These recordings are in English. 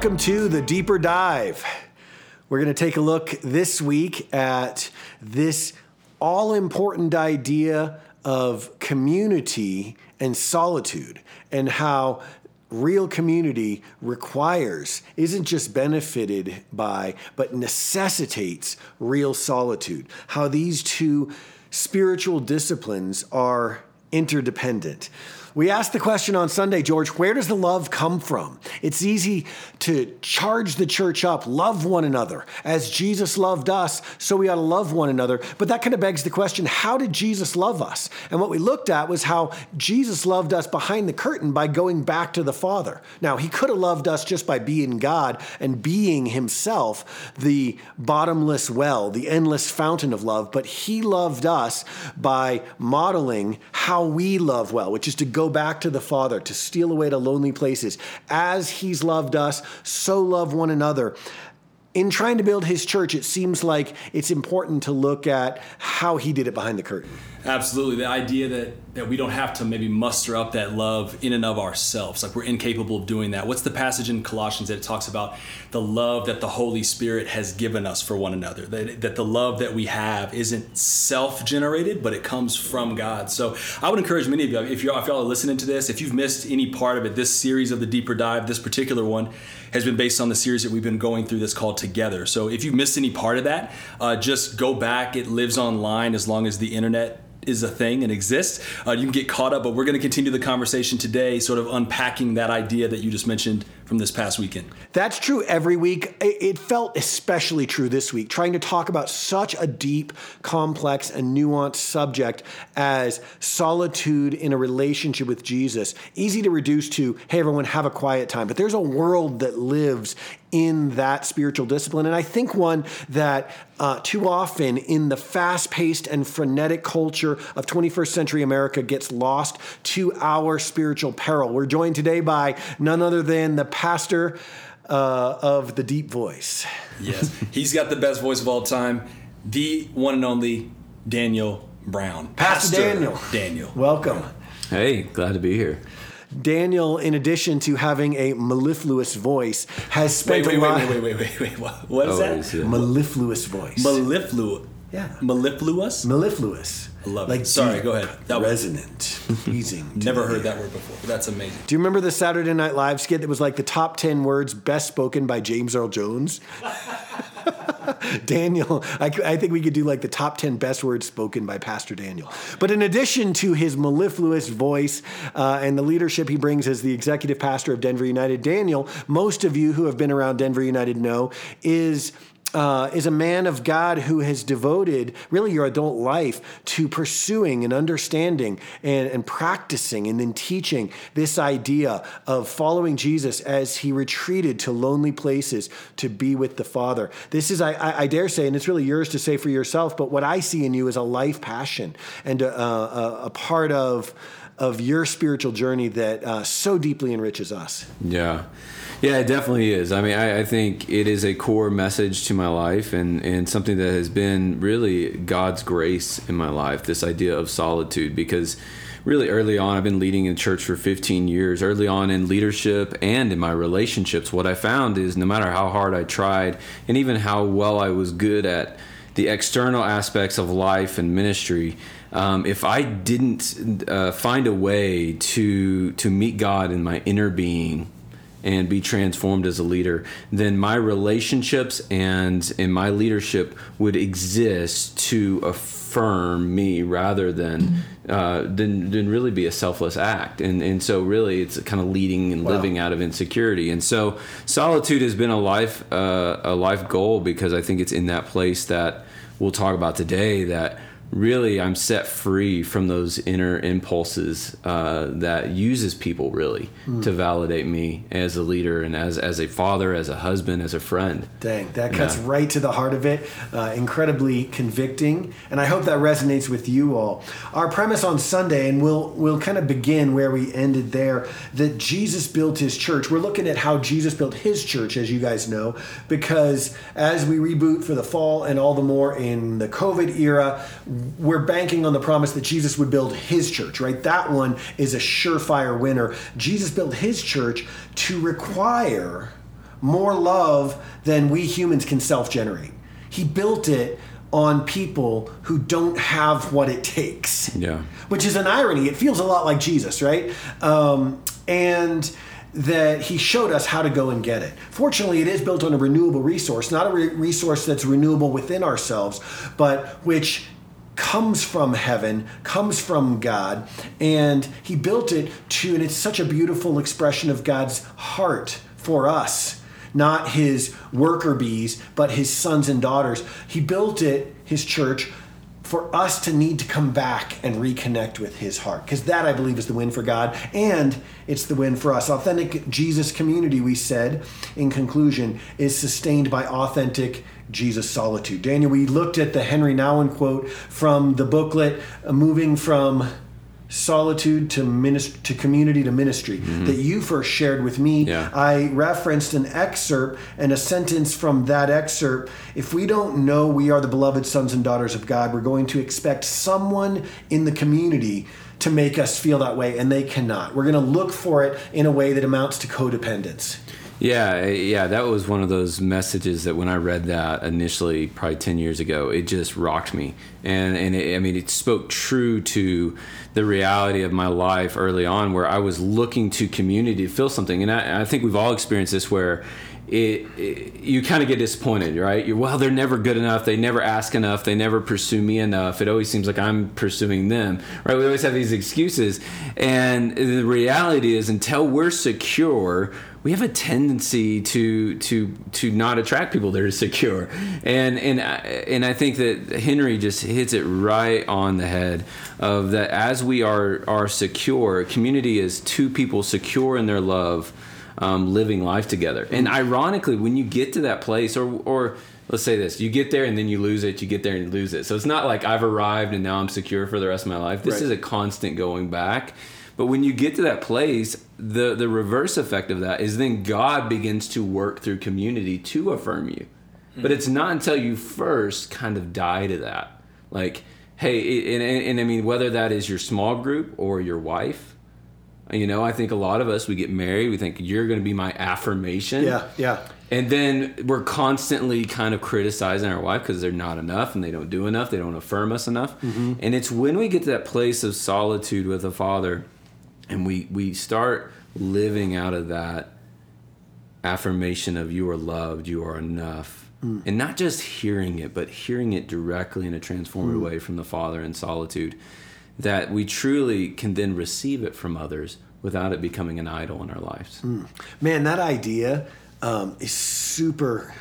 Welcome to the Deeper Dive. We're going to take a look this week at this all important idea of community and solitude and how real community requires, isn't just benefited by, but necessitates real solitude. How these two spiritual disciplines are interdependent. We asked the question on Sunday, George, where does the love come from? It's easy to charge the church up, love one another. As Jesus loved us, so we ought to love one another. But that kind of begs the question how did Jesus love us? And what we looked at was how Jesus loved us behind the curtain by going back to the Father. Now, he could have loved us just by being God and being himself the bottomless well, the endless fountain of love, but he loved us by modeling how we love well, which is to go go back to the Father, to steal away to lonely places. As He's loved us, so love one another in trying to build his church, it seems like it's important to look at how he did it behind the curtain. Absolutely. The idea that, that we don't have to maybe muster up that love in and of ourselves, like we're incapable of doing that. What's the passage in Colossians that it talks about the love that the Holy Spirit has given us for one another? That, that the love that we have isn't self generated, but it comes from God. So I would encourage many of you, if, you if y'all are listening to this, if you've missed any part of it, this series of the Deeper Dive, this particular one, has been based on the series that we've been going through that's called Together. So if you missed any part of that, uh, just go back. It lives online as long as the internet is a thing and exists. Uh, you can get caught up, but we're going to continue the conversation today, sort of unpacking that idea that you just mentioned from this past weekend. That's true every week. It felt especially true this week, trying to talk about such a deep, complex, and nuanced subject as solitude in a relationship with Jesus. Easy to reduce to, hey, everyone, have a quiet time. But there's a world that lives in that spiritual discipline. And I think one that uh, too often in the fast paced and frenetic culture of 21st century America gets lost to our spiritual peril. We're joined today by none other than the pastor uh, of the deep voice. Yes, he's got the best voice of all time, the one and only Daniel Brown. Pastor, pastor Daniel. Daniel. Welcome. Hey, glad to be here. Daniel, in addition to having a mellifluous voice, has spent wait, wait, a lot. Wait, wait, wait, wait, wait, wait. What is oh, that? Is mellifluous voice. Mellifluous. Yeah. Mellifluous. Mellifluous. I love like it. Sorry, go ahead. That resonant, pleasing. Never heard that word before. that's amazing. Do you remember the Saturday Night Live skit that was like the top ten words best spoken by James Earl Jones? Daniel, I, I, think we could do like the top 10 best words spoken by Pastor Daniel. But in addition to his mellifluous voice uh, and the leadership he brings as the executive pastor of Denver United, Daniel, most of you who have been around Denver United know, is uh, is a man of God who has devoted really your adult life to pursuing and understanding and, and practicing and then teaching this idea of following Jesus as he retreated to lonely places to be with the Father. This is, I, I dare say, and it's really yours to say for yourself, but what I see in you is a life passion and a, a, a part of, of your spiritual journey that uh, so deeply enriches us. Yeah. Yeah, it definitely is. I mean, I, I, think it is a core message to my life and, and something that has been really God's grace in my life this idea of solitude. Because really early on, I've been leading in church for 15 years. Early on in leadership and in my relationships, what I found is no matter how hard I tried and even how well I was good at the external aspects of life and ministry, um, if I didn't uh, find a way to to meet God in my inner being and be transformed as a leader, then my relationships and in my leadership would exist to affirm me rather than uh, than than really be a selfless act. And and so really it's kind of leading and wow. living out of insecurity. And so solitude has been a life uh, a life goal because I think it's in that place that we'll talk about today that really I'm set free from those inner impulses uh, that uses people really mm. to validate me as a leader and as as a father, as a husband, as a friend. Dang, that cuts yeah. right to the heart of it. Uh, incredibly convicting, and I hope that resonates with you all. Our premise on Sunday, and we'll we'll kind of begin where we ended there. That Jesus built His church. We're looking at how Jesus built His church, as you guys know, because as we reboot for the fall and all the more in the COVID era we're banking on the promise that Jesus would build his church, right? That one is a surefire winner. Jesus built his church to require more love than we humans can self generate. He built it on people who don't have what it takes. Yeah. Which is an irony. It feels a lot like Jesus, right? Um, and that he showed us how to go and get it. Fortunately, it is built on a renewable resource, not a re- resource that's renewable within ourselves, but which comes from heaven, comes from God, and he built it to, and it's such a beautiful expression of God's heart for us. Not his worker bees, but his sons and daughters. He built it, his church, for us to need to come back and reconnect with his heart because that i believe is the win for god and it's the win for us authentic jesus community we said in conclusion is sustained by authentic jesus solitude daniel we looked at the henry nouwen quote from the booklet uh, moving from solitude to minist- to community to ministry that you first shared with me Yeah. I referenced an excerpt and a sentence from that excerpt. If we don't know we are the beloved sons and daughters of God, we're going to expect someone in the community to make us feel that way, and they cannot. We're going to look for it in a way that amounts to codependence. Yeah, yeah, that was one of those messages that when I read that initially, probably ten years ago, it just rocked me, and and it, I mean, it spoke true to the reality of my life early on, where I was looking to community to feel something, and I, I think we've all experienced this where. It, it you kind of get disappointed, right? You're well, they're never good enough. They never ask enough. They never pursue me enough. It always seems like I'm pursuing them, right? We always have these excuses, and the reality is, until we're secure, we have a tendency to to to not attract people that are secure. And and I- and I think that Henry just hits it right on the head of that as we are are secure community is two people secure in their love um, living life together. And ironically when you get to that place or or let's say this you get there and then you lose it you get there and you lose it. So it's not like I've arrived and now I'm secure for the rest of my life. This Right. is a constant going back but when you get to that place, the the reverse effect of that is then God begins to work through community to affirm you. But hmm. it's not until you first kind of die to that. Like, hey, and, and, and I mean, whether that is your small group or your wife, you know, I think a lot of us, we get married, we think you're going to be my affirmation. Yeah, yeah. And then we're constantly kind of criticizing our wife because they're not enough and they don't do enough, they don't affirm us enough. Mm-hmm. And it's when we get to that place of solitude with a Father and we, we start living out of that affirmation of you are loved, you are enough. And not just hearing it, but hearing it directly in a transformative way from the Father in solitude, that we truly can then receive it from others without it becoming an idol in our lives. Man, that idea um, is super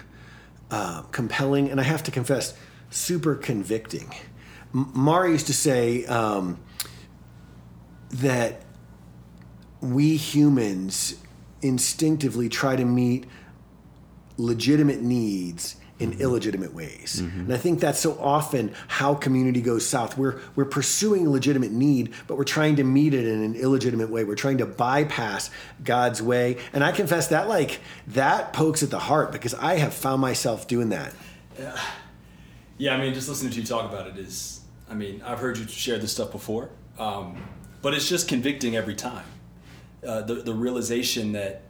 uh, compelling, and I have to confess, super convicting. M- Mara used to say um, that we humans instinctively try to meet legitimate needs in illegitimate ways. And I think that's so often how community goes south. We're we're pursuing a legitimate need, but we're trying to meet it in an illegitimate way. We're trying to bypass God's way. And I confess that like that pokes at the heart because I have found myself doing that. Yeah, I mean, just listening to you talk about it is, I mean, I've heard you share this stuff before, um, but it's just convicting every time. Uh, the, the realization that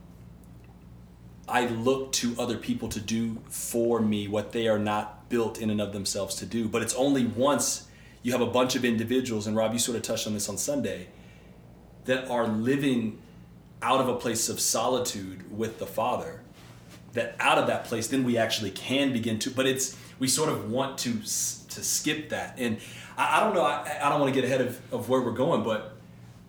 I look to other people to do for me what they are not built in and of themselves to do. But it's only once you have a bunch of individuals, and Rob, you sort of touched on this on Sunday, that are living out of a place of solitude with the Father that out of that place then we actually can begin to but it's we sort of want to to skip that and i, I don't know I, I don't want to get ahead of, of where we're going but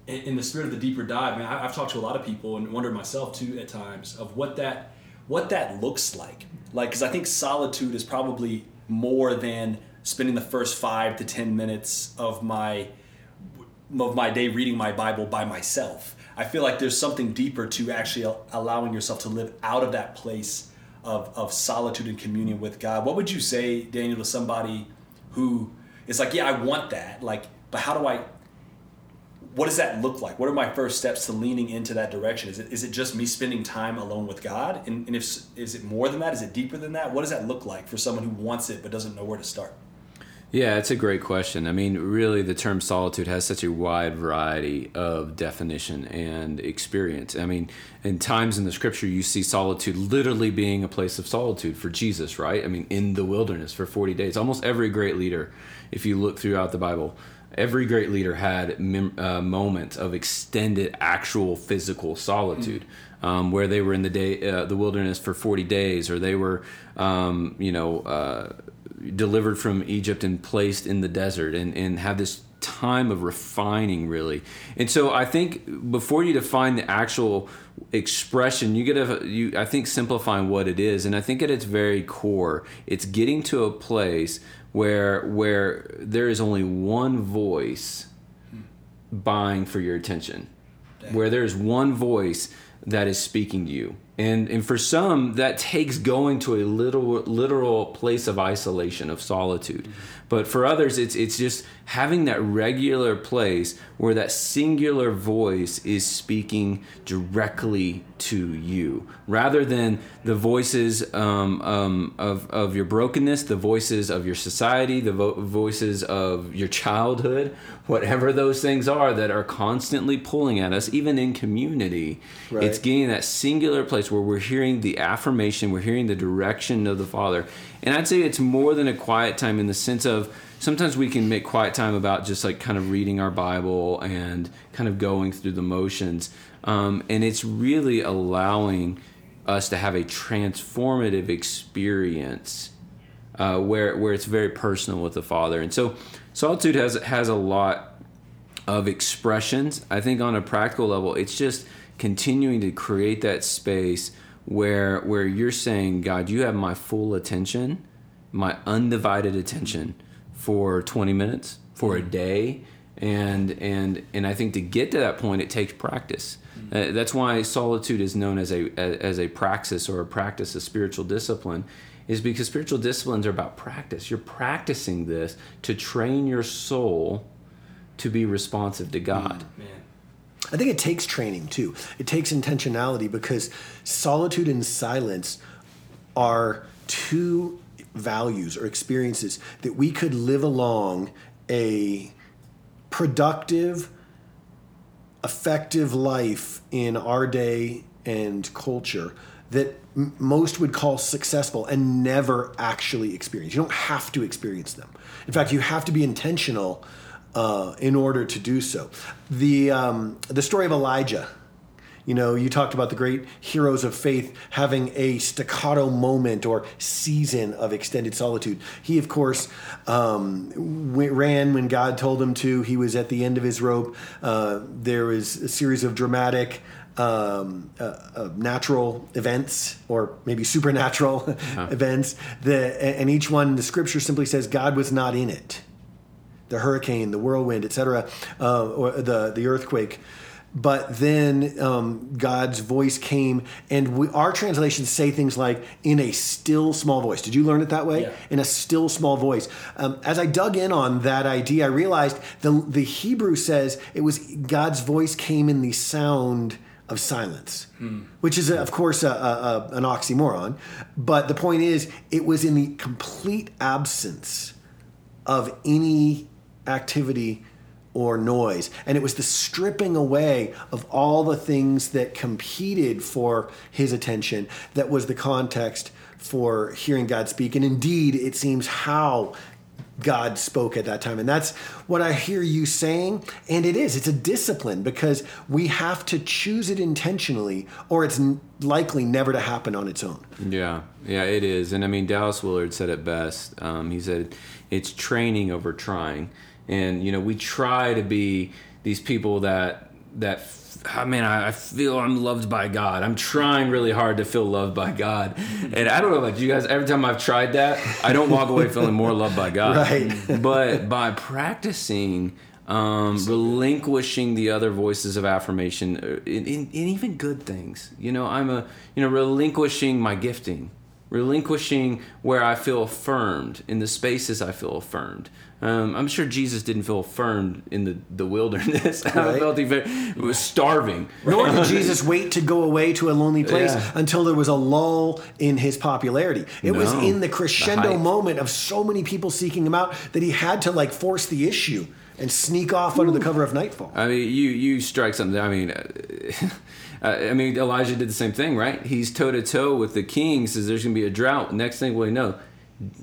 in, in the spirit of the deeper dive man I, i've talked to a lot of people and wondered myself too at times of what that what that looks like like because i think solitude is probably more than spending the first five to ten minutes of my of my day reading my Bible by myself. I feel like there's something deeper to actually al- allowing yourself to live out of that place of, of solitude and communion with God. What would you say, Daniel, to somebody who is like, yeah, I want that, like, but how do I? What does that look like? What are my first steps to leaning into that direction? Is it is it just me spending time alone with God? And, and if is it more than that? Is it deeper than that? What does that look like for someone who wants it but doesn't know where to start? Yeah, it's a great question. I mean, really, the term solitude has such a wide variety of definition and experience. I mean, in times in the scripture, you see solitude literally being a place of solitude for Jesus, right? I mean, in the wilderness for 40 days. Almost every great leader, if you look throughout the Bible, every great leader had mem- uh, moments of extended, actual physical solitude. Um, where they were in the day, uh, the wilderness for 40 days, or they were, um, you know, uh, delivered from Egypt and placed in the desert and, and have this time of refining really and so i think before you define the actual expression you get a you i think simplifying what it is and i think at its very core it's getting to a place where where there is only one voice buying for your attention. Where there's one voice that is speaking to you. And and for some that takes going to a little literal place of isolation of solitude. Mm-hmm. but for others it's it's just having that regular place where that singular voice is speaking directly to you rather than the voices um, um, of, of your brokenness the voices of your society the vo- voices of your childhood whatever those things are that are constantly pulling at us even in community right. it's getting that singular place where we're hearing the affirmation, we're hearing the direction of the Father. And I'd say it's more than a quiet time in the sense of sometimes we can make quiet time about just like kind of reading our Bible and kind of going through the motions. Um, and it's really allowing us to have a transformative experience uh, where where it's very personal with the Father. And so solitude has has a lot of expressions. I think on a practical level, it's just continuing to create that space where where you're saying, God, you have my full attention, my undivided attention for 20 minutes, for a mm. day, and and and I think to get to that point, it takes practice. Mm. Uh, that's why solitude is known as a as a praxis or a practice, a spiritual discipline, is because spiritual disciplines are about practice. You're practicing this to train your soul to be responsive to God. Mm, I think it takes training too. It takes intentionality because solitude and silence are two values or experiences that we could live along a productive, effective life in our day and culture that m- most would call successful and never actually experience. You don't have to experience them. In fact, you have to be intentional uh, in order to do so. The um, the story of Elijah. You know, you talked about the great heroes of faith having a staccato moment or season of extended solitude. He, of course, um, ran when God told him to. He was at the end of his rope. Uh, there was a series of dramatic um, uh, uh, natural events or maybe supernatural huh. events. The, and each one, the scripture simply says God was not in it the hurricane, the whirlwind, etc., uh, or the the earthquake. But then um, God's voice came, and we, our translations say things like "in a still small voice." Did you learn it that way? Yeah. In a still small voice. Um, as I dug in on that idea, I realized the the Hebrew says it was God's voice came in the sound of silence, hmm. which is, of course, a, a, a, an oxymoron. But the point is, it was in the complete absence of any activity or noise. And it was the stripping away of all the things that competed for his attention that was the context for hearing God speak. And indeed, it seems how God spoke at that time. And that's what I hear you saying. And it is, it's a discipline because we have to choose it intentionally or it's likely never to happen on its own. Yeah, yeah, it is. And I mean, Dallas Willard said it best. Um, he said, it's training over trying and you know we try to be these people that that I mean, I feel I'm loved by God. I'm trying really hard to feel loved by God. And I don't know about you guys, every time I've tried that, I don't walk away feeling more loved by God. Right. but by practicing, um, relinquishing the other voices of affirmation in, in, in, even good things, you know, I'm a, you know, relinquishing my gifting relinquishing where I feel affirmed in the spaces I feel affirmed. Um, I'm sure Jesus didn't feel affirmed in the, the wilderness. I felt he was starving. Nor did Jesus wait to go away to a lonely place Yeah. until there was a lull in his popularity. It was in the The crescendo hype. moment of so many people seeking him out that he had to like force the issue and sneak off under the cover of nightfall. I mean, you you strike something. I mean, uh, I mean, Elijah did the same thing, right? He's toe to toe with the king. Says there's going to be a drought. Next thing we know,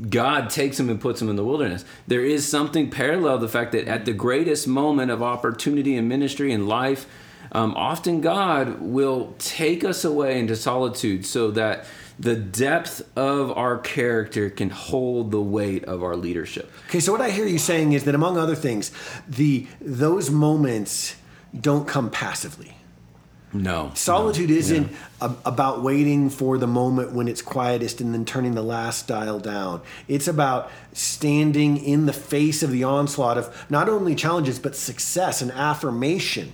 God takes him and puts him in the wilderness. There is something parallel the fact that at the greatest moment of opportunity and ministry and life, um, often God will take us away into solitude so that the depth of our character can hold the weight of our leadership. Okay, so what I hear you saying is that among other things, the those moments don't come passively. No, Solitude isn't a, about waiting for the moment when it's quietest and then turning the last dial down. It's about standing in the face of the onslaught of not only challenges but success and affirmation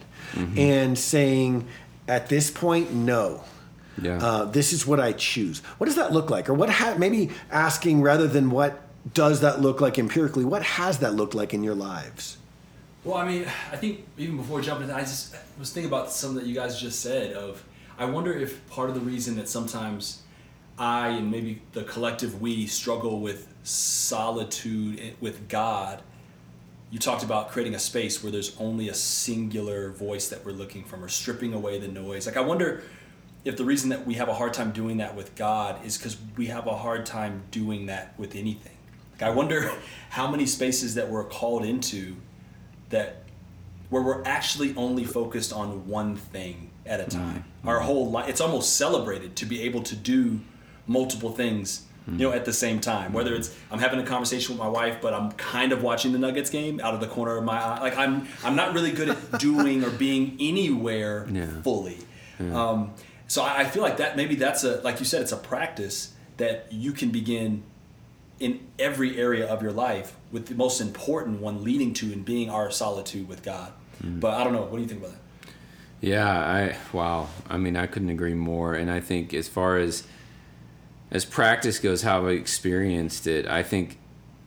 and saying, at this point, no. Yeah. Uh, this is what I choose. What does that look like? Or what ha- maybe asking rather than what does that look like empirically, what has that looked like in your lives? Well, I mean, I think even before jumping, in, I just was thinking about something that you guys just said. Of I wonder if part of the reason that sometimes I and maybe the collective we struggle with solitude with God. You talked about creating a space where there's only a singular voice that we're looking from, or stripping away the noise. Like I wonder if the reason that we have a hard time doing that with God is because we have a hard time doing that with anything. Like I wonder how many spaces that we're called into that where we're actually only focused on one thing at a time. Our whole life, it's almost celebrated to be able to do multiple things, you know, at the same time. Whether it's I'm having a conversation with my wife, but I'm kind of watching the Nuggets game out of the corner of my eye. Like I'm, I'm not really good at doing or being anywhere Yeah. fully. Um, so I I feel like that maybe that's a like you said, it's a practice that you can begin in every area of your life with the most important one leading to and being our solitude with God. Mm. But I don't know. What do you think about that? Yeah, I wow. I mean, I couldn't agree more. And I think as far as as practice goes, how I experienced it, I think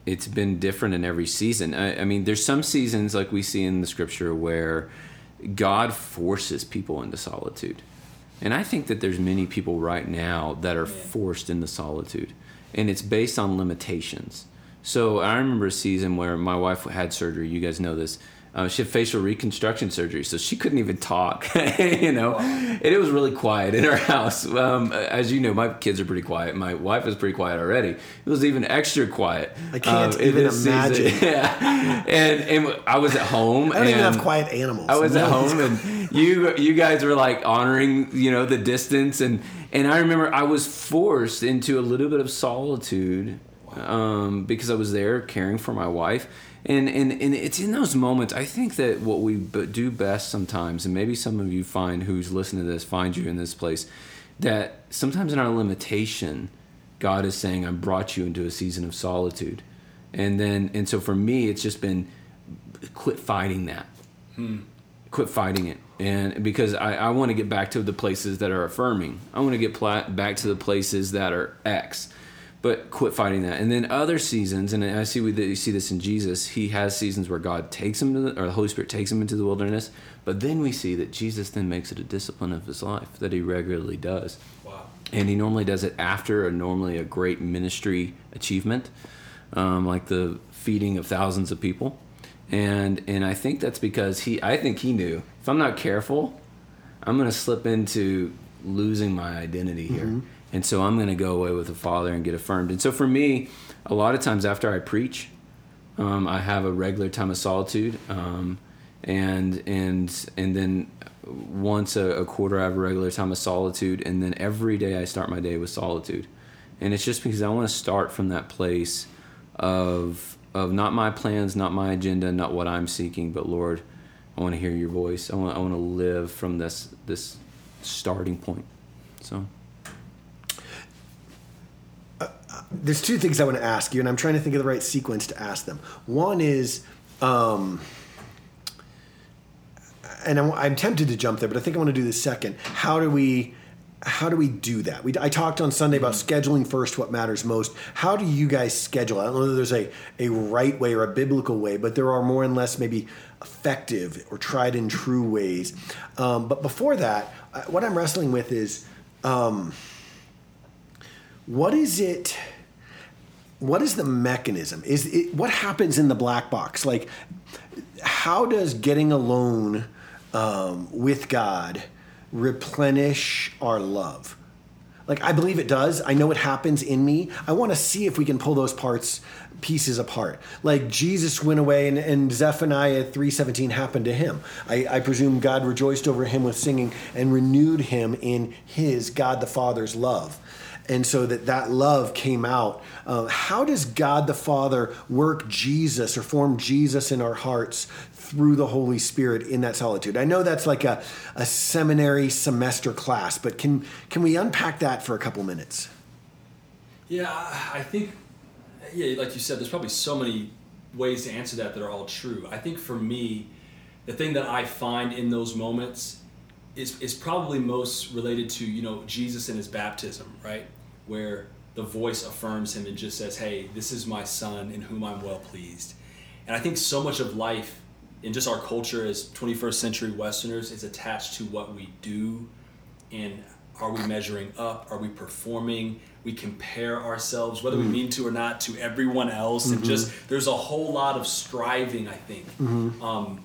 it's been different in every season. I, I mean, there's some seasons like we see in the scripture where God forces people into solitude. And I think that there's many people right now that are forced into solitude. And it's based on limitations. So I remember a season where my wife had surgery. You guys know this. Uh, she had facial reconstruction surgery, so she couldn't even talk, you know. And it was really quiet in our house. Um, as you know, my kids are pretty quiet. My wife is pretty quiet already. It was even extra quiet. I can't um, even this season. imagine. yeah, and and I was at home. I don't even have quiet animals. I was at home and you you guys were like honoring you know the distance and and I remember I was forced into a little bit of solitude um, because I was there caring for my wife. And, and and it's in those moments I think that what we b- do best sometimes and maybe some of you find who's listening to this find you in this place that sometimes in our limitation God is saying I brought you into a season of solitude. And then and so for me it's just been quit fighting that. Quit fighting it and because i, I want to get back to the places that are affirming. I want to get pla- back to the places that are x. But quit fighting that. And then other seasons and i see we you see this in jesus he has seasons where god takes him to the, or the holy spirit takes him into the wilderness. But then we see that jesus then makes it a discipline of his life that he regularly does. Wow. and he normally does it after a normally a great ministry achievement um, like the feeding of thousands of people. And and i think that's because he i think he knew if i'm not careful i'm going to slip into losing my identity here. And so i'm going to go away with the father and get affirmed. And so for me a lot of times after i preach um, I have a regular time of solitude, um, and and and then once a, a quarter I have a regular time of solitude, and then every day I start my day with solitude, and it's just because I want to start from that place of of not my plans, not my agenda, not what I'm seeking, but Lord, I want to hear Your voice. I want I want to live from this this starting point. So There's two things I want to ask you, and I'm trying to think of the right sequence to ask them. One is, um, and I'm, I'm tempted to jump there, but I think I want to do the second. How do we how do we do that? We, I talked on Sunday about scheduling first what matters most. How do you guys schedule? I don't know that there's a, a right way or a biblical way, but there are more and less maybe effective or tried and true ways. Um, but before that, what I'm wrestling with is um, what is it? What is the mechanism? Is it what happens in the black box? Like, how does getting alone um, with God? Replenish our love. Like I believe it does. I know it happens in me. I want to see if we can pull those parts pieces apart. Like Jesus went away and, and Zephaniah 3:17 happened to him. I, I presume God rejoiced over him with singing and renewed him in his God the Father's love and so that that love came out. Uh, how does God the Father work Jesus or form Jesus in our hearts through the Holy Spirit in that solitude. I know that's like a, a seminary semester class, but can can we unpack that for a couple minutes? Yeah, I think yeah, like you said, there's probably so many ways to answer that that are all true. I think for me, the thing that I find in those moments is is probably most related to, you know, Jesus and his baptism, right? Where the voice affirms him and just says, "Hey, this is my son in whom I'm well pleased." And I think so much of life in just our culture as 21st century Westerners is attached to what we do and are we measuring up? Are we performing? We compare ourselves, whether mm. we mean to or not, to everyone else, mm-hmm. and just there's a whole lot of striving. I think mm-hmm. um,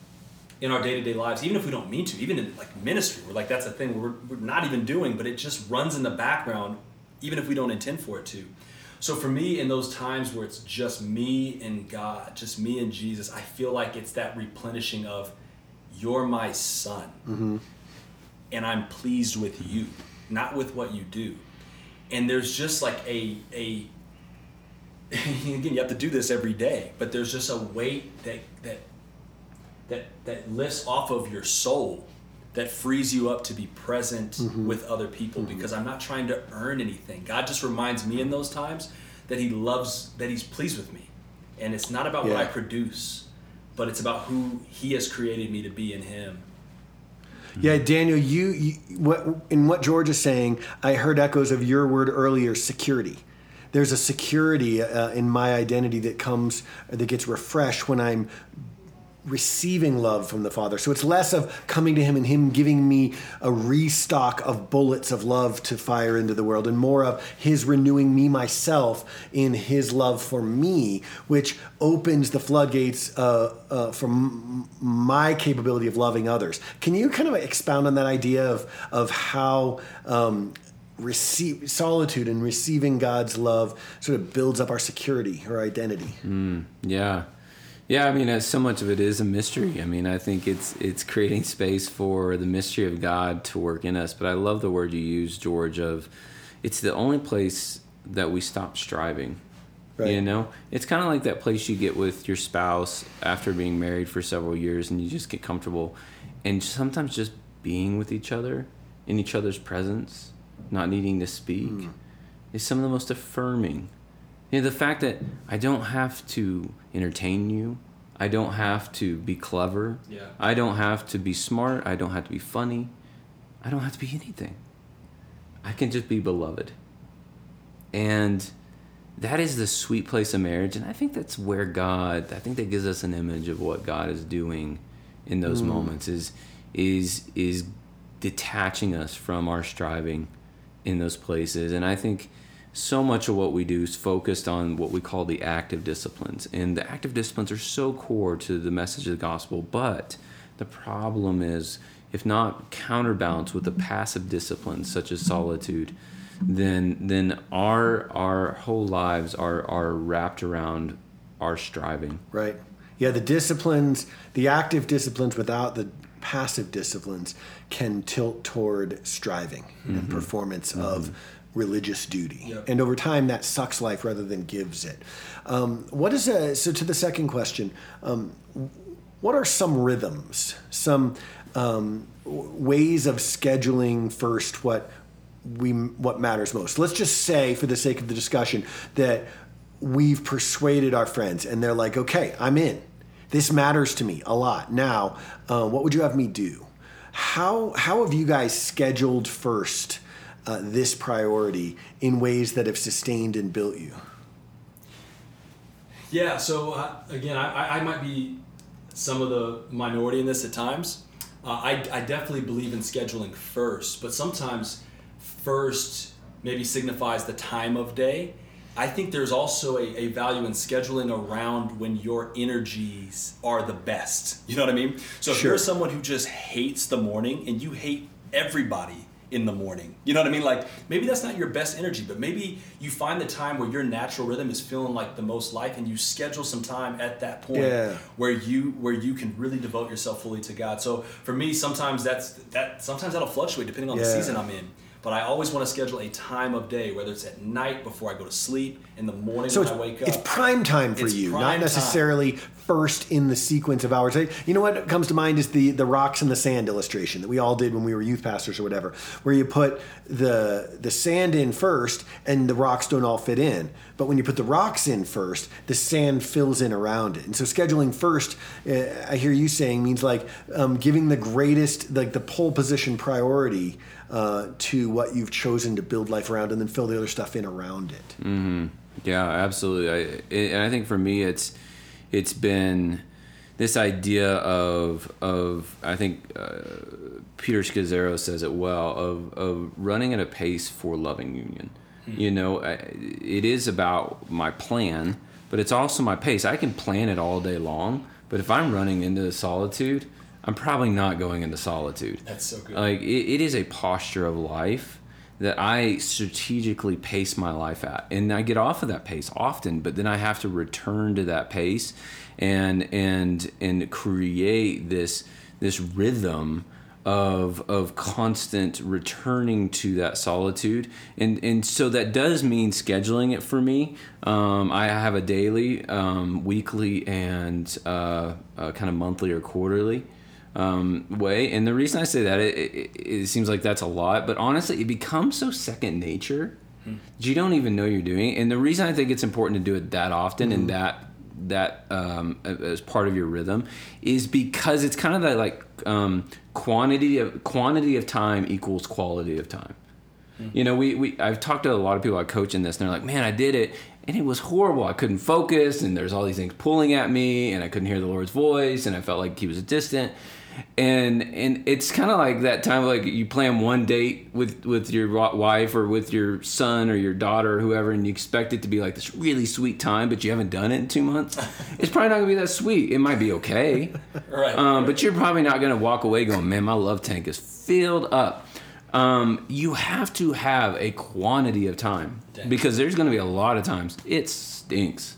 in our day to day lives, even if we don't mean to, even in like ministry, we're like that's a thing we're, we're not even doing, but it just runs in the background, even if we don't intend for it to. So for me, in those times where it's just me and God, just me and Jesus, I feel like it's that replenishing of, "You're my son, mm-hmm. and I'm pleased with you, not with what you do." And there's just like a a again, you have to do this every day, but there's just a weight that that that that lifts off of your soul that frees you up to be present mm-hmm. with other people mm-hmm. because I'm not trying to earn anything. God just reminds me in those times that He loves, that He's pleased with me. And it's not about yeah. what I produce, but it's about who He has created me to be in Him. Yeah, Daniel, you, you what in what George is saying, I heard echoes of your word earlier, security there's a security uh, in my identity that comes that gets refreshed when I'm receiving love from the Father. So it's less of coming to Him and Him giving me a restock of bullets of love to fire into the world, and more of His renewing me myself in His love for me, which opens the floodgates uh, uh, for my capability of loving others. Can you kind of expound on that idea of of how? Um, receive solitude and receiving God's love sort of builds up our security, our identity. Mm, yeah. Yeah, I mean, as so much of it is a mystery. I mean, I think it's it's creating space for the mystery of God to work in us. But I love the word you use, George. Of it's the only place that we stop striving. Right. You know, it's kind of like that place you get with your spouse after being married for several years, and you just get comfortable, and sometimes just being with each other in each other's presence, not needing to speak, mm. is some of the most affirming you know, the fact that I don't have to entertain you, I don't have to be clever, yeah. I don't have to be smart, I don't have to be funny, I don't have to be anything. I can just be beloved. And that is the sweet place of marriage. And I think that's where God, I think that gives us an image of what God is doing in those mm. moments is is is detaching us from our striving in those places. And I think so much of what we do is focused on what we call the active disciplines. And the active disciplines are so core to the message of the gospel. But the problem is, if not counterbalanced with the passive disciplines such as solitude, then then our our whole lives are are wrapped around our striving. Right. Yeah, the disciplines, the active disciplines without the passive disciplines can tilt toward striving mm-hmm. and performance mm-hmm. of religious duty. Yep. And over time, that sucks life rather than gives it. Um, what is a, so to the second question, um, what are some rhythms, some um, ways of scheduling first what we what matters most? Let's just say, for the sake of the discussion, that we've persuaded our friends and they're like, okay, I'm in. This matters to me a lot. Now, uh, what would you have me do? How how have you guys scheduled first? Uh, this priority in ways that have sustained and built you? Yeah, so uh, again, I, I might be some of the minority in this at times. Uh, I, I definitely believe in scheduling first, but sometimes first maybe signifies the time of day. I think there's also a, a value in scheduling around when your energies are the best. You know what I mean? So if Sure. you're someone who just hates the morning and you hate everybody in the morning, you know what I mean? Like maybe that's not your best energy, but maybe you find the time where your natural rhythm is feeling like the most life and you schedule some time at that point Yeah. where you where you can really devote yourself fully to God. So for me, sometimes that's that sometimes that'll fluctuate depending on the season I'm in. But I always want to schedule a time of day, whether it's at night before I go to sleep, in the morning So when I wake up. it's prime time for It's you, not time. First in the sequence of hours. You know what comes to mind is the the rocks and the sand illustration that we all did when we were youth pastors or whatever, where you put the the sand in first and the rocks don't all fit in. But when you put the rocks in first, the sand fills in around it. And so scheduling first, uh, I hear you saying means like um, giving the greatest, like the pole position priority uh, to what you've chosen to build life around, and then fill the other stuff in around it. Mm-hmm. Yeah, absolutely. I, and I think for me, it's it's been this idea of of I think uh, Peter Scazzero says it well of of running at a pace for loving union. You know, it is about my plan, but it's also my pace. I can plan it all day long, but if I'm running into solitude, I'm probably not going into solitude. That's so good. Like it, it is a posture of life that I strategically pace my life at, and I get off of that pace often. But then I have to return to that pace, and and and create this this rhythm of of constant returning to that solitude. And and so that does mean scheduling it for me. Um, i have a daily um, weekly and uh, uh, kind of monthly or quarterly um, way and the reason i say that it, it, it seems like that's a lot but honestly it becomes so second nature that you don't even know you're doing it. and the reason i think it's important to do it that often and that that um, as part of your rhythm is because it's kind of that like um, quantity of quantity of time equals quality of time. You know, we, we I've talked to a lot of people I coach in this, and they're like, "Man, I did it, and it was horrible. I couldn't focus, and there's all these things pulling at me, and I couldn't hear the Lord's voice, and I felt like He was distant." And and it's kind of like that time, like you plan one date with with your wife or with your son or your daughter or whoever, and you expect it to be like this really sweet time, but you haven't done it in two months. It's probably not gonna be that sweet. It might be okay, right. um, but you're probably not going to walk away going, man, my love tank is filled up. Um, you have to have a quantity of time Dang. because there's going to be a lot of times it stinks.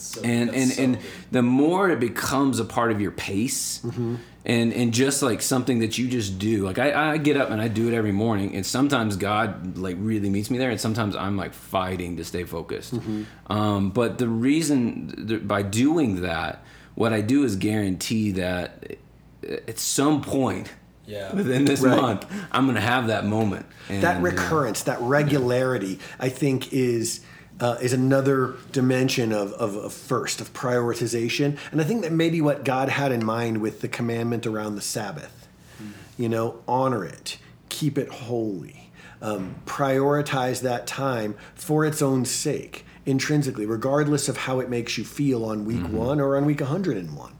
So And and so and good. the more it becomes a part of your pace, and and just like something that you just do. Like I, I get up and I do it every morning, and sometimes God like really meets me there, and sometimes I'm like fighting to stay focused. Um, but the reason th- by doing that, what I do is guarantee that at some point Yeah. within this Right. month, I'm gonna have that moment. that And, uh, recurrence, that regularity, I think is uh, is another dimension of, of, of first of prioritization, and I think that maybe what God had in mind with the commandment around the Sabbath, you know, honor it, keep it holy, um, prioritize that time for its own sake, intrinsically, regardless of how it makes you feel on week one or on week 101.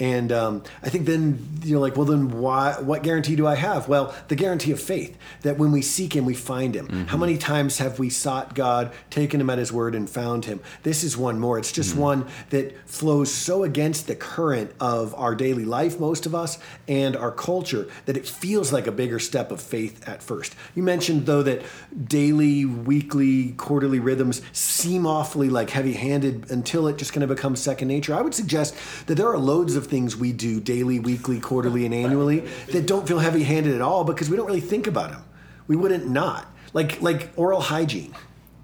And um, I think then you're like, well, then why? What guarantee do I have? Well, the guarantee of faith that when we seek Him, we find Him. How many times have we sought God, taken Him at His word, and found Him? This is one more. It's just one that flows so against the current of our daily life, most of us, and our culture, that it feels like a bigger step of faith at first. You mentioned though that daily, weekly, quarterly rhythms seem awfully like heavy-handed until it just kind of becomes second nature. I would suggest that there are loads of things we do daily, weekly, quarterly, and annually that don't feel heavy-handed at all because we don't really think about them. We wouldn't not like like oral hygiene.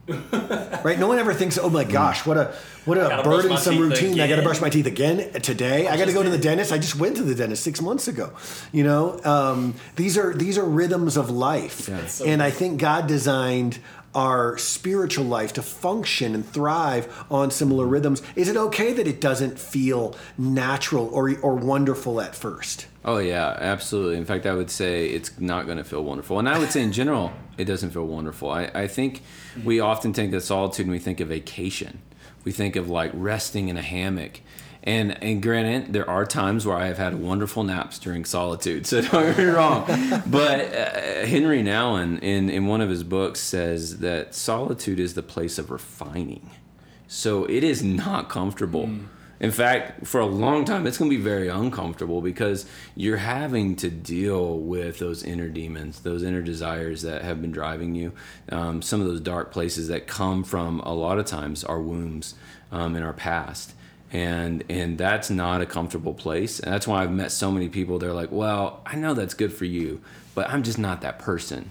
right? No one ever thinks, "Oh my gosh, what a what a gotta burdensome teeth routine! I got to brush my teeth again today. I got to go to the dentist. I just went to the dentist six months ago. You know, um, these are these are rhythms of life, Yeah. so and I think God designed our spiritual life to function and thrive on similar rhythms, is it okay that it doesn't feel natural or, or wonderful at first? Oh yeah, absolutely. In fact, I would say it's not going to feel wonderful, and I would say in general, it doesn't feel wonderful. I, I think we often think of solitude and we think of vacation. We think of like resting in a hammock. And, and granted, there are times where I have had wonderful naps during solitude, so don't get me wrong. but uh, Henry Nouwen, in, in one of his books, says that solitude is the place of refining. So it is not comfortable. Mm in fact, for a long time, it's going to be very uncomfortable because you're having to deal with those inner demons, those inner desires that have been driving you, um, some of those dark places that come from a lot of times our wombs um, in our past. And and that's not a comfortable place. And that's why I've met so many people. They're like, "Well, I know that's good for you, but I'm just not that person."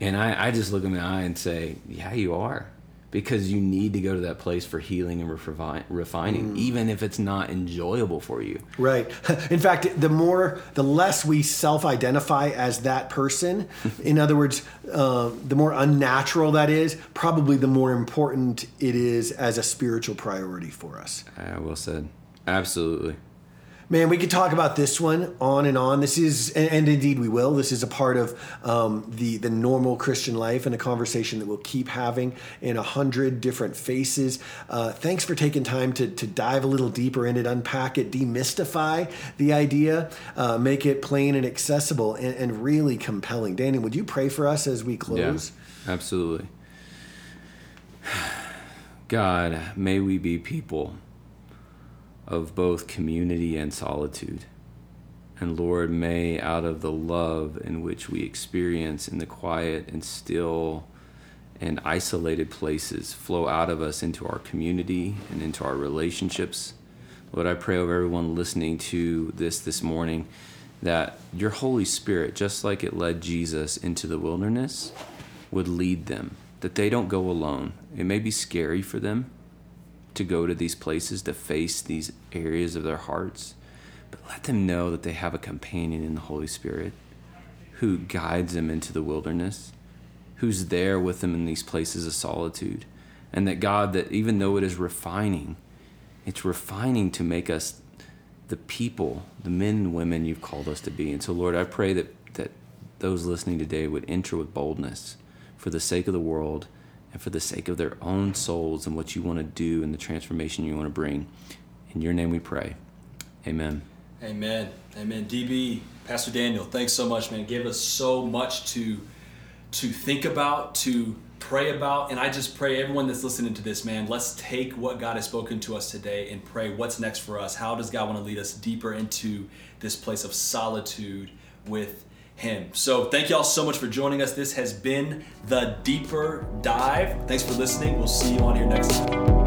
And I, I just look in the eye and say, "Yeah, you are." Because you need to go to that place for healing and refining, mm. even if it's not enjoyable for you. Right. In fact, the more, the less we self-identify as that person. in other words, uh, the more unnatural that is, probably the more important it is as a spiritual priority for us. Uh, well said. Absolutely. Man, we could talk about this one on and on. This is, and, and indeed we will. This is a part of um, the the normal Christian life and a conversation that we'll keep having in a hundred different faces. Uh, thanks for taking time to to dive a little deeper in it, unpack it, demystify the idea, uh, make it plain and accessible, and, and, really compelling. Danny, would you pray for us as we close? Yeah, absolutely. God, may we be people of both community and solitude. And Lord, may out of the love in which we experience in the quiet and still and isolated places flow out of us into our community and into our relationships. Lord, I pray over everyone listening to this this morning that your Holy Spirit, just like it led Jesus into the wilderness, would lead them, that they don't go alone. It may be scary for them, to go to these places to face these areas of their hearts, but let them know that they have a companion in the Holy Spirit who guides them into the wilderness, who's there with them in these places of solitude. And that God, that even though it is refining, it's refining to make us the people, the men and women you've called us to be. And so, Lord, I pray that, that those listening today would enter with boldness for the sake of the world and for the sake of their own souls and what you want to do and the transformation you want to bring. In your name we pray. Amen. Amen. Amen. DB, Pastor Daniel, thanks so much, man. Give us so much to to think about, to pray about, and I just pray everyone that's listening to this, man, let's take what God has spoken to us today and pray what's next for us. How does God want to lead us deeper into this place of solitude with him. So thank you all so much for joining us. This has been the Deeper Dive. Thanks for listening. We'll see you on here next time.